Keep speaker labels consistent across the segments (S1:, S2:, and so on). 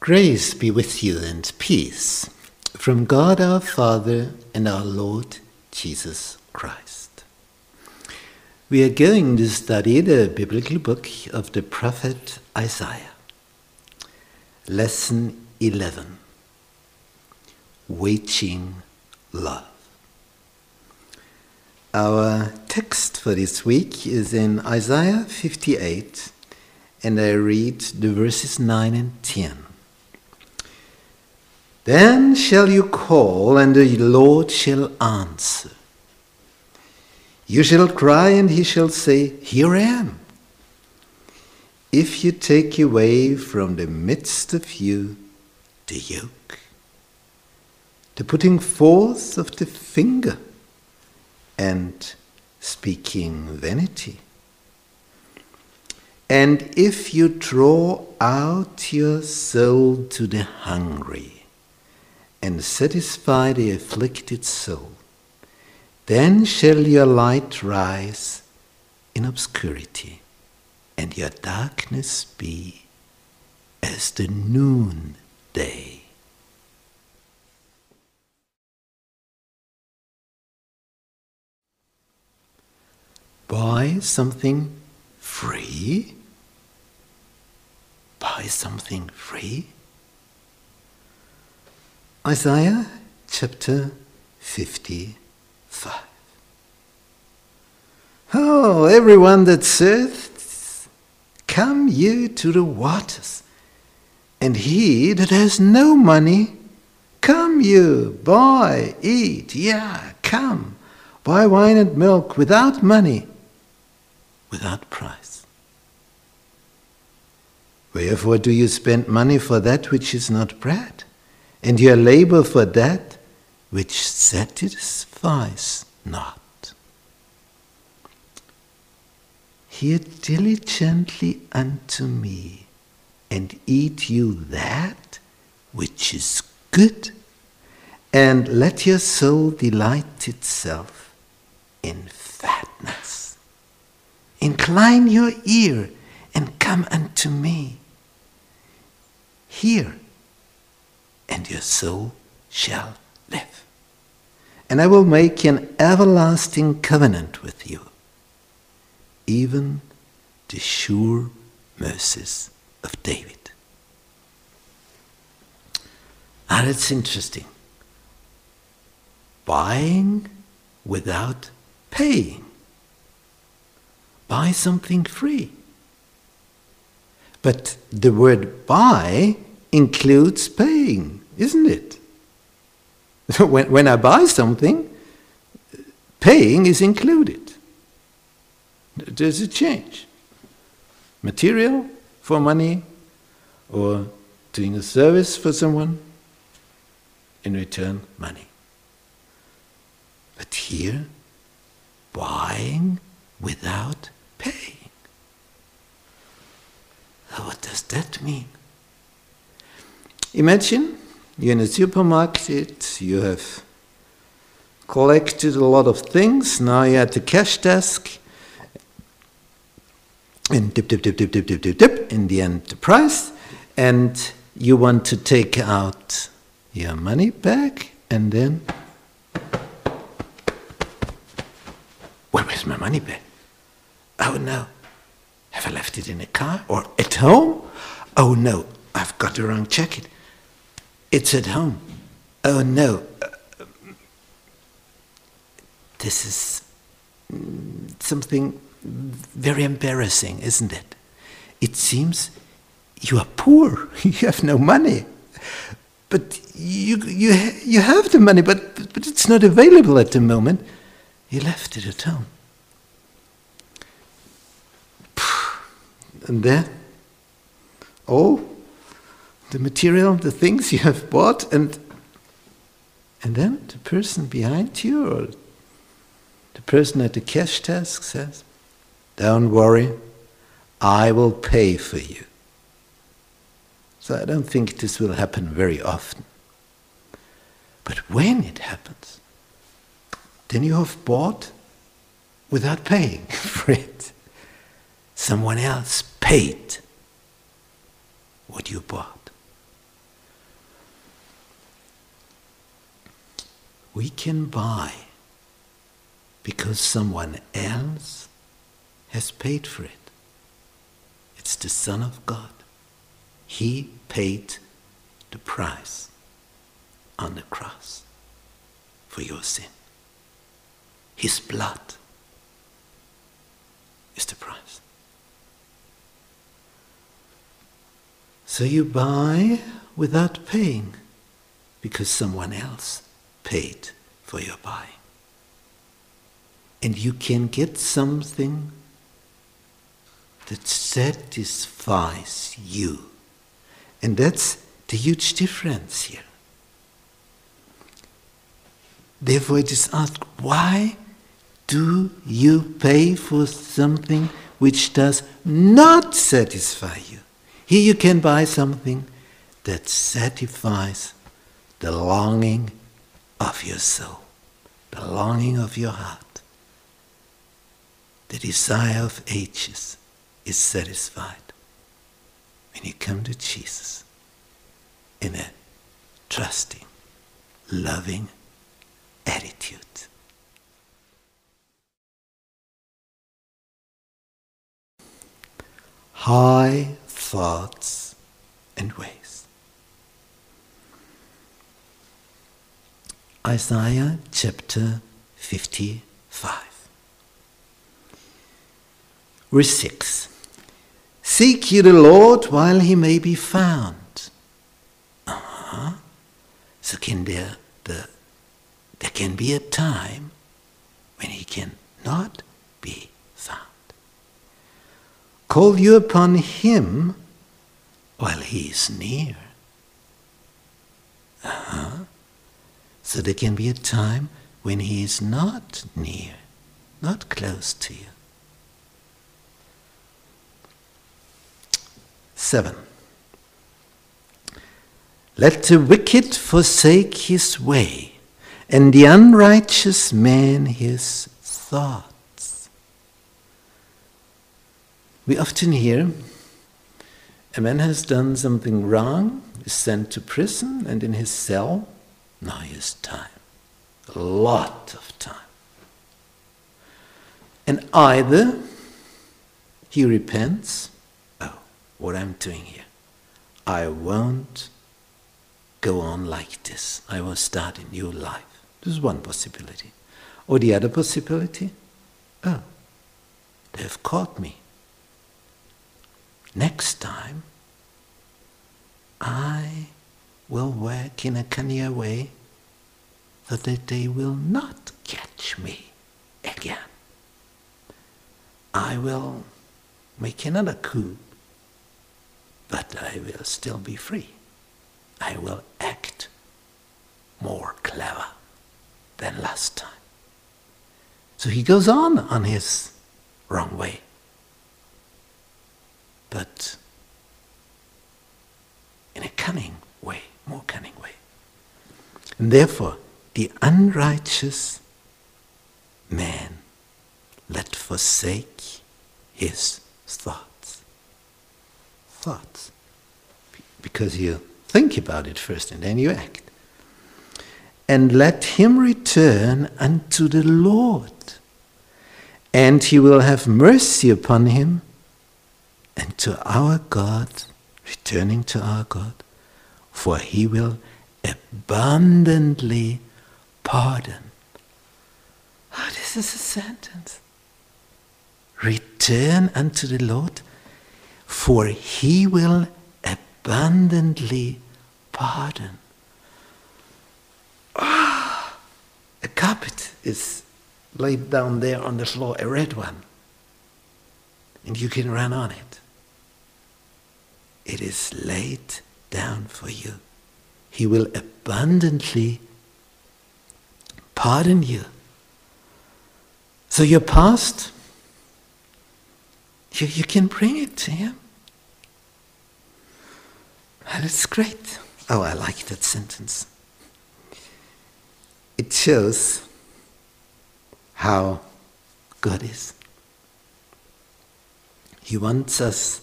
S1: Grace be with you and peace from God our Father and our Lord Jesus Christ. We are going to study the biblical book of the prophet Isaiah. Lesson 11 Waging Love. Our text for this week is in Isaiah 58, and I read the verses 9 and 10. Then shall you call, and the Lord shall answer. You shall cry, and he shall say, Here I am. If you take away from the midst of you the yoke, the putting forth of the finger, and speaking vanity. And if you draw out your soul to the hungry, and satisfy the afflicted soul. Then shall your light rise in obscurity, and your darkness be as the noonday. Buy something free? Buy something free? Isaiah chapter 55. Oh, everyone that saith, Come you to the waters, and he that has no money, come you, buy, eat, yeah, come, buy wine and milk without money, without price. Wherefore do you spend money for that which is not bread? And your labor for that which satisfies not. Hear diligently unto me, and eat you that which is good, and let your soul delight itself in fatness. Incline your ear and come unto me. Hear and your soul shall live. And I will make an everlasting covenant with you, even the sure mercies of David. Ah, it's interesting. Buying without paying. Buy something free. But the word buy includes paying, isn't it? when, when I buy something, paying is included. There's a change. Material for money or doing a service for someone, in return, money. But here, buying without paying. what does that mean? Imagine you're in a supermarket, you have collected a lot of things, now you're at the cash desk, and dip, dip, dip, dip, dip, dip, dip, dip, in the end the price, and you want to take out your money back, and then, where is my money back? Oh no, have I left it in the car or at home? Oh no, I've got the wrong jacket. It's at home. Oh no. Uh, this is something very embarrassing, isn't it? It seems you are poor, you have no money. But you, you, you have the money, but, but it's not available at the moment. You left it at home. And then, oh, the material, the things you have bought, and and then the person behind you or the person at the cash desk says, Don't worry, I will pay for you. So I don't think this will happen very often. But when it happens, then you have bought without paying for it. Someone else paid what you bought. We can buy because someone else has paid for it. It's the Son of God. He paid the price on the cross for your sin. His blood is the price. So you buy without paying because someone else paid for your buying. And you can get something that satisfies you. And that's the huge difference here. Therefore, it is asked, why do you pay for something which does not satisfy you? Here you can buy something that satisfies the longing of your soul, the longing of your heart. The desire of ages is satisfied when you come to Jesus in a trusting, loving attitude. High thoughts and ways. Isaiah chapter 55. Verse 6 Seek ye the Lord while he may be found. Uh-huh. So can there, the, there can be a time when he can not be found. Call you upon him while he is near. Uh-huh. So there can be a time when he is not near, not close to you. Seven. Let the wicked forsake his way, and the unrighteous man his thoughts. We often hear a man has done something wrong, is sent to prison, and in his cell, now is time. A lot of time. And either he repents, oh, what I'm doing here, I won't go on like this. I will start a new life. This is one possibility. Or the other possibility, oh, they have caught me. Next time, I will work in a cunning way so that they will not catch me again. I will make another coup, but I will still be free. I will act more clever than last time. So he goes on on his wrong way. But in a cunning way, more cunning way. And therefore, the unrighteous man let forsake his thoughts. Thoughts. Because you think about it first and then you act. And let him return unto the Lord, and he will have mercy upon him, and to our God, returning to our God, for he will abundantly pardon. Oh, this is a sentence. Return unto the Lord, for he will abundantly pardon. Ah, a carpet is laid down there on the floor, a red one, and you can run on it. It is laid down for you. He will abundantly pardon you. So your past, you, you can bring it to Him. And it's great. Oh, I like that sentence. It shows how God is. He wants us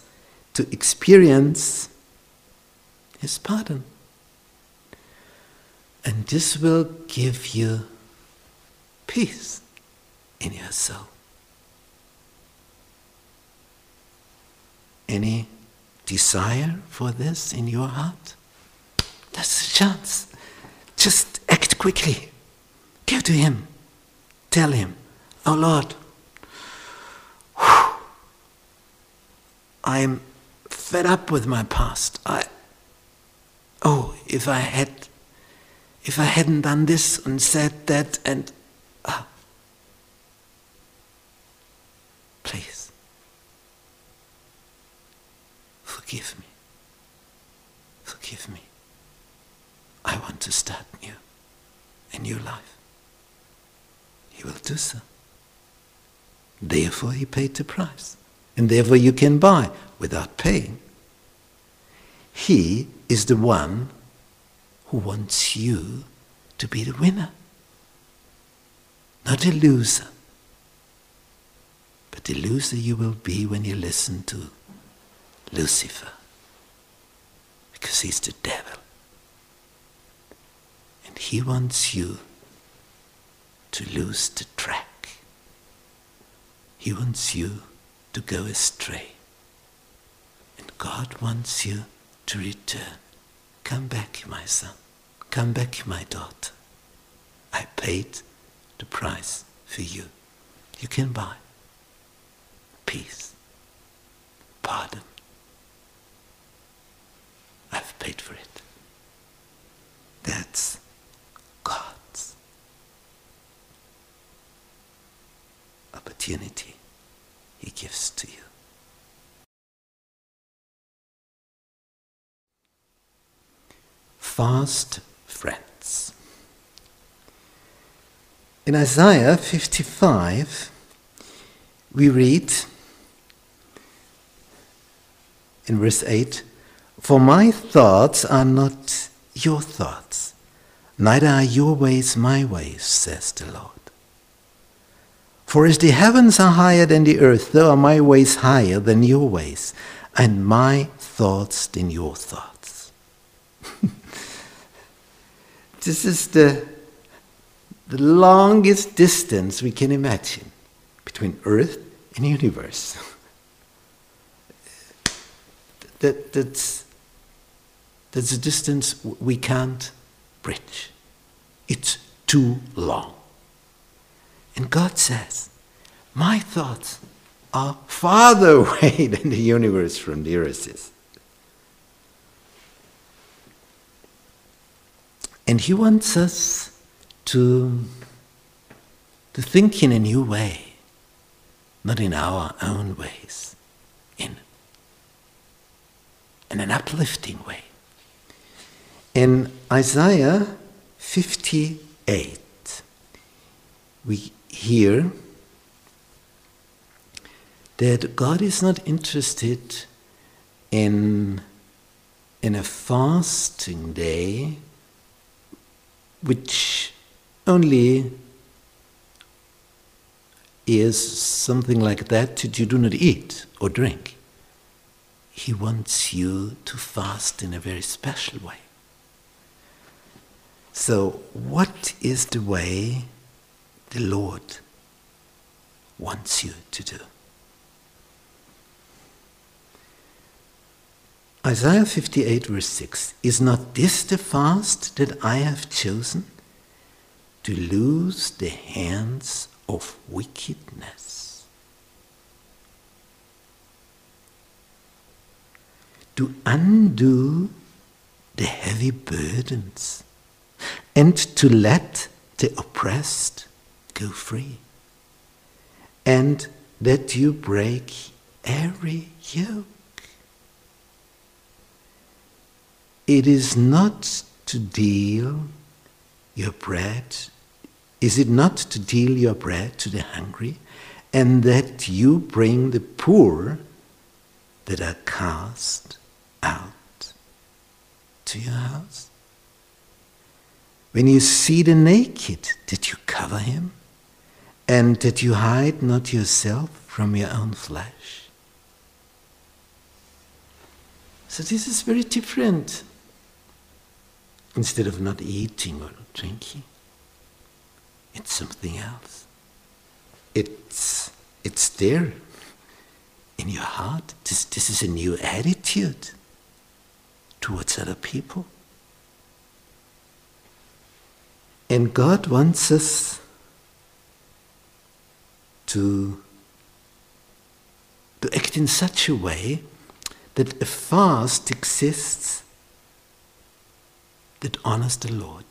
S1: to experience His pardon. And this will give you peace in your soul. Any desire for this in your heart? That's a chance. Just act quickly. Give to Him. Tell Him, Oh Lord, I'm fed up with my past. I, oh, if I had, if I hadn't done this and said that and, ah, please, forgive me. Forgive me. I want to start new, a new life. He will do so. Therefore, he paid the price. And therefore, you can buy without paying. He is the one who wants you to be the winner, not a loser. But the loser you will be when you listen to Lucifer, because he's the devil. And he wants you to lose the track. He wants you to go astray. And God wants you to return. Come back, my son. Come back, my daughter. I paid the price for you. You can buy peace, pardon. I've paid for it. That's God's opportunity He gives to you. Fast friends. In Isaiah 55, we read in verse 8 For my thoughts are not your thoughts, neither are your ways my ways, says the Lord. For as the heavens are higher than the earth, so are my ways higher than your ways, and my thoughts than your thoughts. This is the, the longest distance we can imagine between earth and universe. that, that's, that's a distance we can't bridge. It's too long. And God says, My thoughts are farther away than the universe from the earth is. And He wants us to, to think in a new way, not in our own ways, in, in an uplifting way. In Isaiah 58, we hear that God is not interested in, in a fasting day which only is something like that that you do not eat or drink. He wants you to fast in a very special way. So, what is the way the Lord wants you to do? Isaiah 58, verse 6 Is not this the fast that I have chosen? To loose the hands of wickedness, to undo the heavy burdens, and to let the oppressed go free, and that you break every yoke. It is not to deal your bread, is it not to deal your bread to the hungry, and that you bring the poor that are cast out to your house? When you see the naked, did you cover him? And that you hide not yourself from your own flesh? So this is very different instead of not eating or drinking. It's something else. It's, it's there in your heart. This, this is a new attitude towards other people. And God wants us to, to act in such a way that a fast exists that honors the Lord.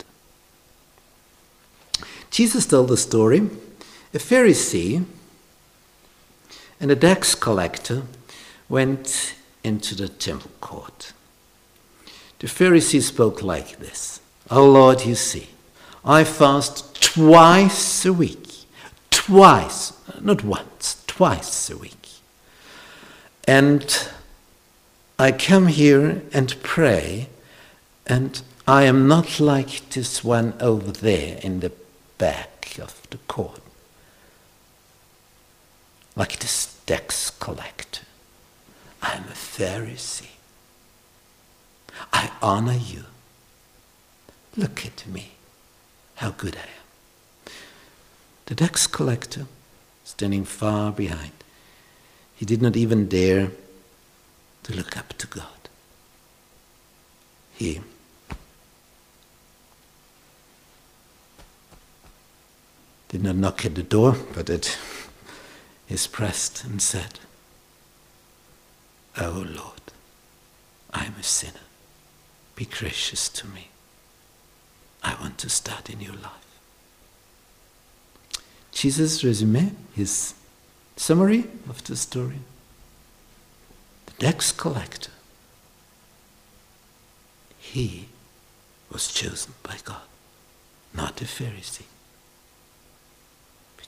S1: Jesus told the story a Pharisee and a tax collector went into the temple court. The Pharisee spoke like this Oh Lord, you see, I fast twice a week. Twice, not once, twice a week. And I come here and pray, and I am not like this one over there in the back of the court, like this tax collector. I am a Pharisee. I honor you. Look at me, how good I am. The tax collector, standing far behind, he did not even dare to look up to God. He did not knock at the door, but at his breast and said, Oh Lord, I am a sinner. Be gracious to me. I want to start a new life. Jesus' resume, his summary of the story. The tax collector, he was chosen by God, not a Pharisee.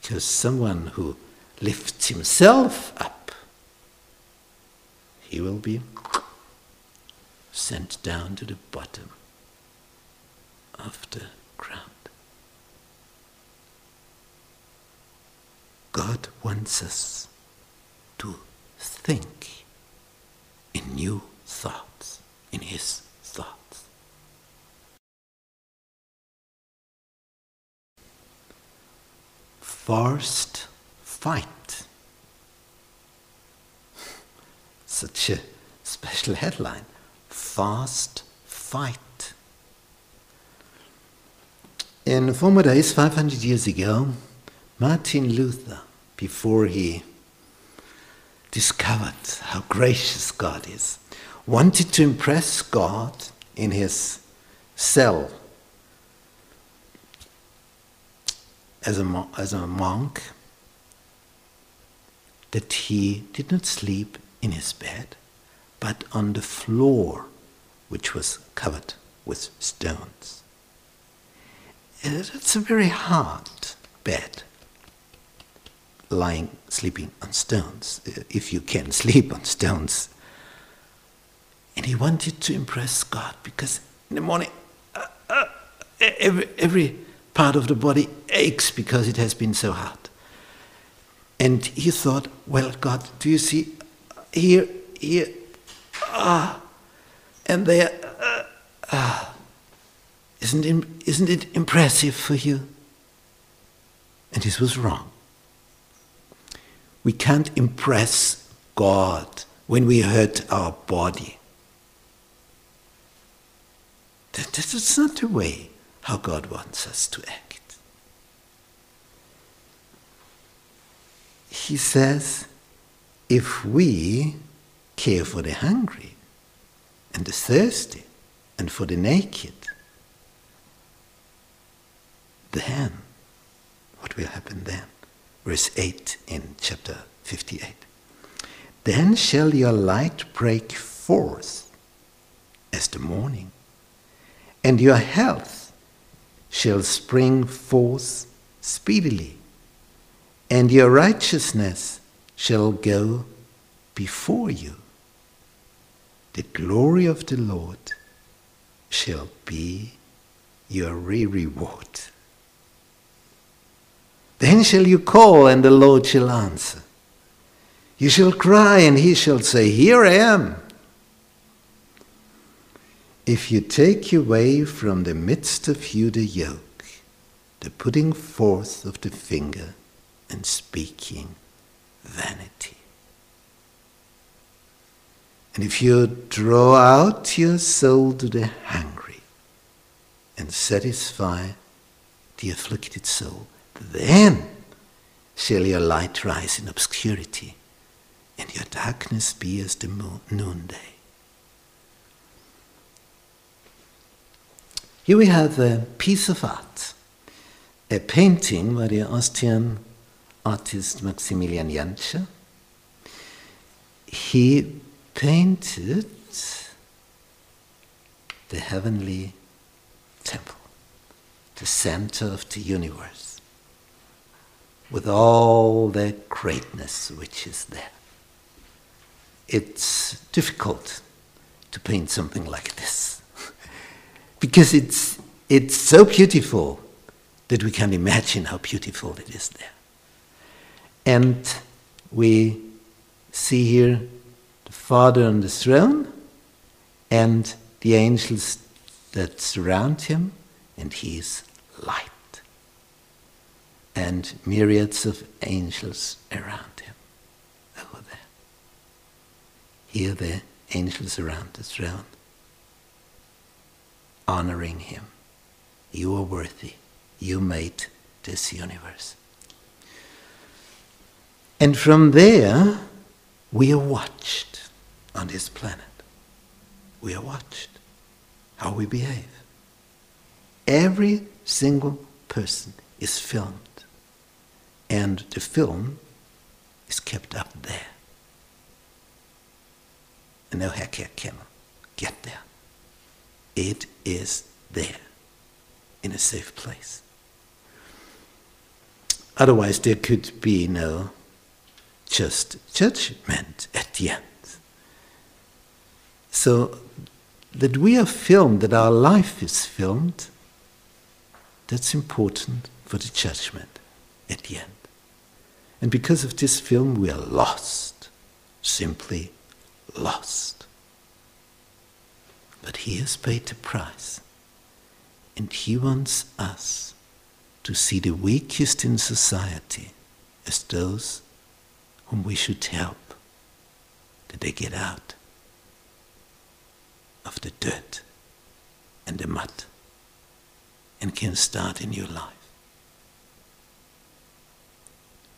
S1: Because someone who lifts himself up, he will be sent down to the bottom of the ground. God wants us to think in new thoughts, in His thoughts. Fast fight. Such a special headline. Fast fight. In former days, 500 years ago, Martin Luther, before he discovered how gracious God is, wanted to impress God in his cell as a, as a monk that he did not sleep in his bed, but on the floor, which was covered with stones. It's a very hard bed, lying, sleeping on stones, if you can sleep on stones. And he wanted to impress God because in the morning, uh, uh, every, every part of the body aches because it has been so hard. And he thought, well, God, do you see here, here, ah, and there, uh, ah. Isn't it, isn't it impressive for you? And this was wrong. We can't impress God when we hurt our body. That, that's not the way how God wants us to act. He says, if we care for the hungry and the thirsty and for the naked, then what will happen then? Verse 8 in chapter 58. Then shall your light break forth as the morning, and your health shall spring forth speedily, and your righteousness shall go before you. The glory of the Lord shall be your re reward. Then shall you call, and the Lord shall answer. You shall cry, and he shall say, Here I am. If you take away from the midst of you the yoke, the putting forth of the finger, and speaking vanity. And if you draw out your soul to the hungry and satisfy the afflicted soul, then shall your light rise in obscurity and your darkness be as the noonday. Here we have a piece of art, a painting by the Austrian artist Maximilian Jantscher. He painted the heavenly temple, the center of the universe, with all the greatness which is there. It's difficult to paint something like this because it's, it's so beautiful that we can imagine how beautiful it is there. And we see here the Father on the throne and the angels that surround him, and he is light. And myriads of angels around him over there. Here the angels around the throne, honoring him. You are worthy. You made this universe. And from there, we are watched on this planet. We are watched how we behave. Every single person is filmed, and the film is kept up there. And no hacker can get there. It is there in a safe place. Otherwise, there could be no just judgment at the end. So that we are filmed, that our life is filmed, that's important for the judgment at the end. And because of this film, we are lost, simply lost. But He has paid the price, and He wants us to see the weakest in society as those whom we should help that they get out of the dirt and the mud and can start a new life.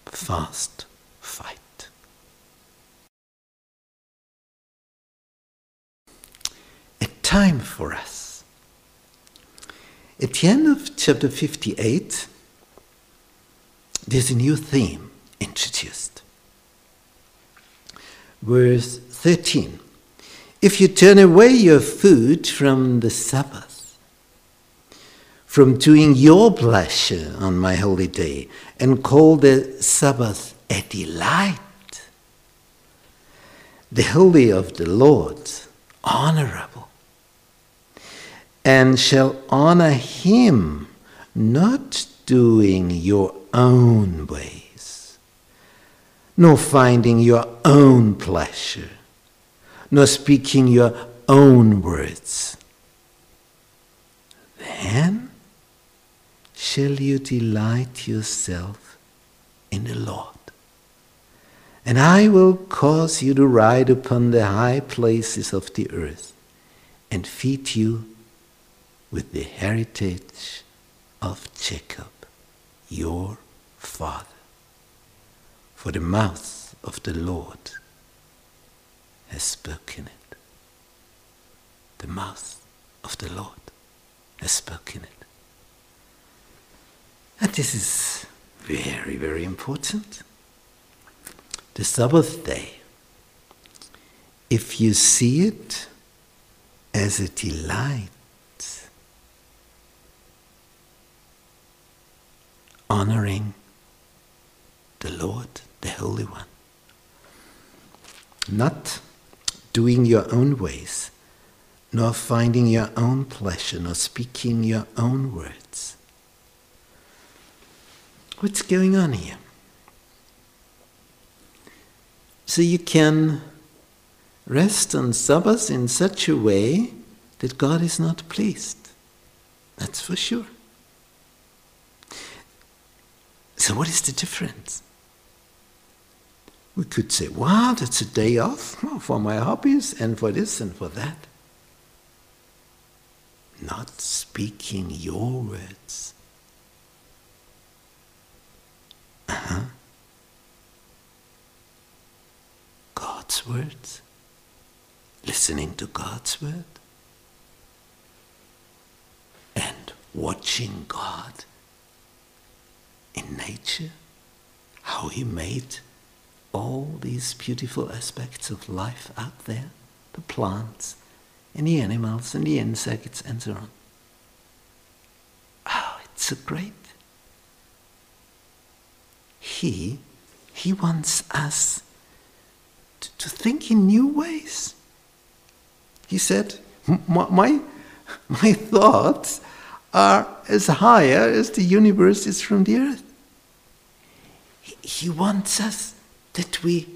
S1: Fast fight. Time for us. At the end of chapter 58, there's a new theme introduced verse 13. If you turn away your food from the Sabbath, from doing your pleasure on my holy day, and call the Sabbath a delight, the holy of the Lord, honorable, and shall honor him, not doing your own ways, nor finding your own pleasure, nor speaking your own words. Then shall you delight yourself in the Lord. And I will cause you to ride upon the high places of the earth and feed you with the heritage of Jacob, your father for the mouth of the Lord has spoken it. The mouth of the Lord has spoken it. And this is very, very important. The Sabbath day, if you see it as a delight, honoring the Lord the Holy One. Not doing your own ways, nor finding your own pleasure, nor speaking your own words. What's going on here? So you can rest on Sabbath in such a way that God is not pleased. That's for sure. So, what is the difference? We could say, wow, that's a day off for my hobbies and for this and for that. Not speaking your words. Uh-huh. God's words. Listening to God's word. And watching God in nature, how He made all these beautiful aspects of life out there the plants, and the animals, and the insects, and so on. Oh, it's so great. He, He wants us to, to think in new ways. He said, my, my, thoughts are as higher as the universe is from the earth. He, wants us that we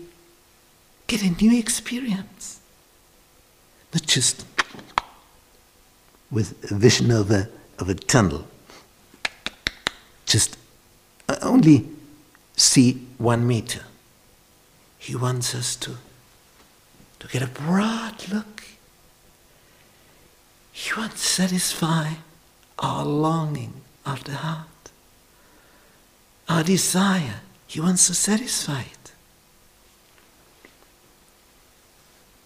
S1: get a new experience. Not just with a vision of a, of a tunnel, just uh, only see one meter. He wants us to, to get a broad look. He wants to satisfy our longing of the heart, our desire. He wants to satisfy it.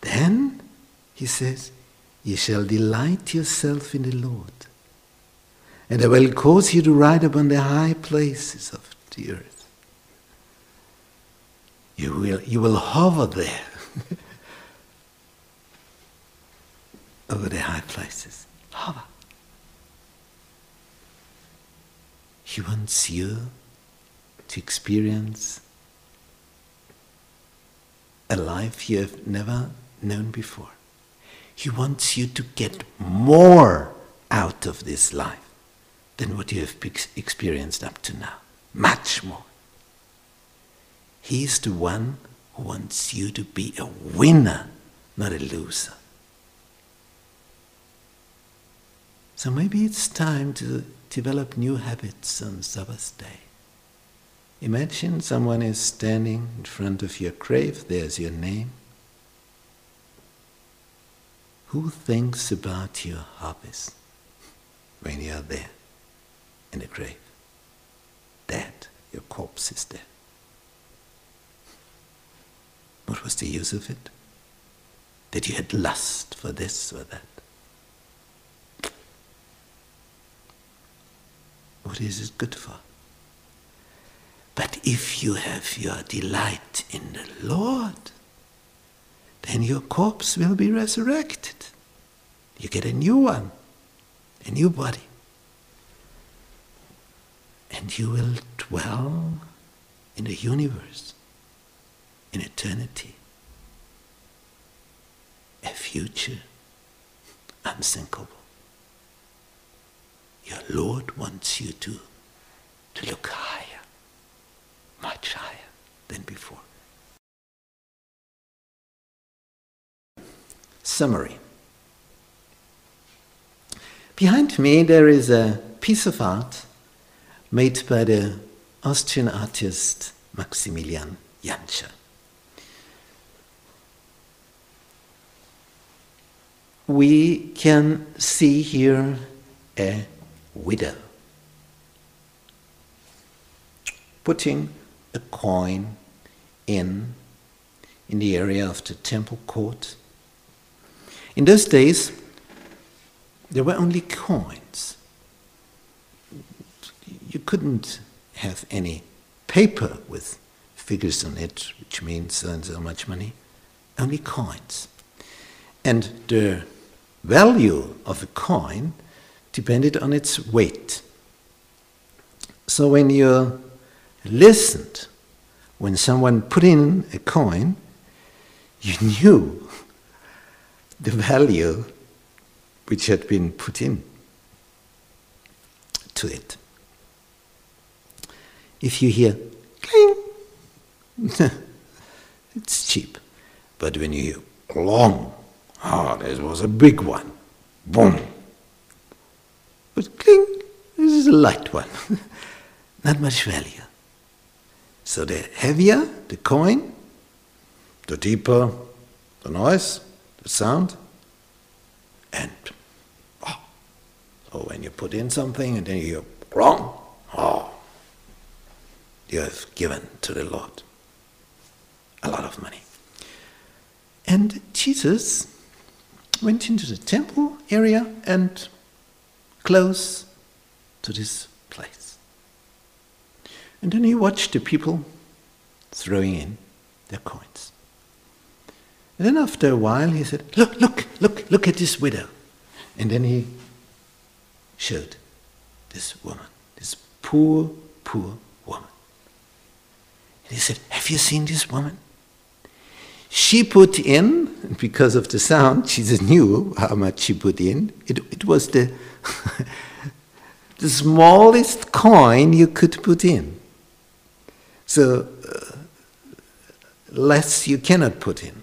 S1: Then, he says, ye shall delight yourself in the Lord, and I will cause you to ride upon the high places of the earth. You will, you will hover there over the high places. Hover. He wants you experience a life you have never known before. He wants you to get more out of this life than what you have experienced up to now. Much more. He is the one who wants you to be a winner, not a loser. So maybe it's time to develop new habits on Sabbath day. Imagine someone is standing in front of your grave, there's your name. Who thinks about your hobbies when you are there in the grave? Dead, your corpse is dead. What was the use of it? That you had lust for this or that? What is it good for? But if you have your delight in the Lord, then your corpse will be resurrected. You get a new one, a new body. And you will dwell in the universe, in eternity. A future unthinkable. Your Lord wants you to, to look higher, much higher than before. Summary. Behind me there is a piece of art made by the Austrian artist Maximilian Jantscher. We can see here a widow putting a coin in in the area of the temple court in those days, there were only coins. You couldn't have any paper with figures on it, which means so and so much money, only coins. And the value of a coin depended on its weight. So when you listened, when someone put in a coin, you knew the value which had been put in to it. If you hear cling, it's cheap. But when you hear long, ah, oh, this was a big one, boom. But cling, this is a light one. Not much value. So the heavier the coin, the deeper the noise, the sound, and oh, so when you put in something and then you hear wrong, oh, you have given to the Lord a lot of money. And Jesus went into the temple area and close to this. And then he watched the people throwing in their coins. And then after a while he said, Look, look, look, look at this widow. And then he showed this woman, this poor, poor woman. And he said, Have you seen this woman? She put in, because of the sound, she knew how much she put in. It, it was the, the smallest coin you could put in. So, uh, less you cannot put in.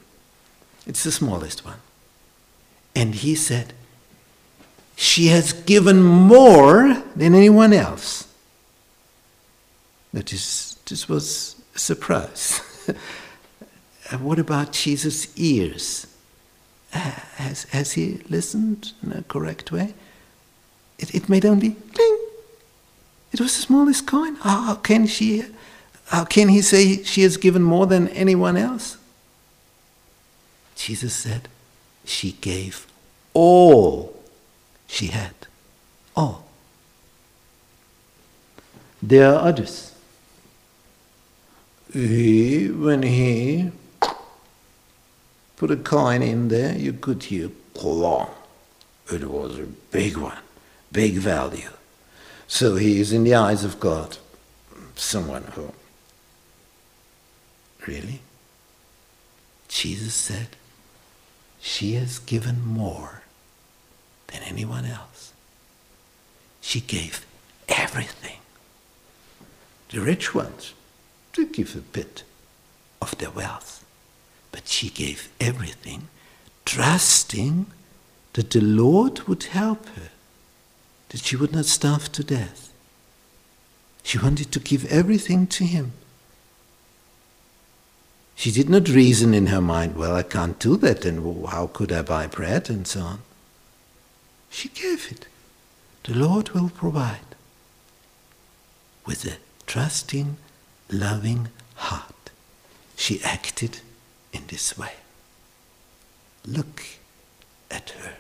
S1: It's the smallest one. And he said, She has given more than anyone else. That is, this was a surprise. what about Jesus' ears? Has, has he listened in a correct way? It, it made only cling. It was the smallest coin. How can she? How can he say she has given more than anyone else? Jesus said, she gave all she had. All. There are others. He, when he put a coin in there, you could hear clong. It was a big one, big value. So he is in the eyes of God someone who really? Jesus said, she has given more than anyone else. She gave everything. The rich ones, they give a bit of their wealth. But she gave everything, trusting that the Lord would help her, that she would not starve to death. She wanted to give everything to Him. She did not reason in her mind, well, I can't do that, and how could I buy bread, and so on. She gave it. The Lord will provide. With a trusting, loving heart, she acted in this way. Look at her.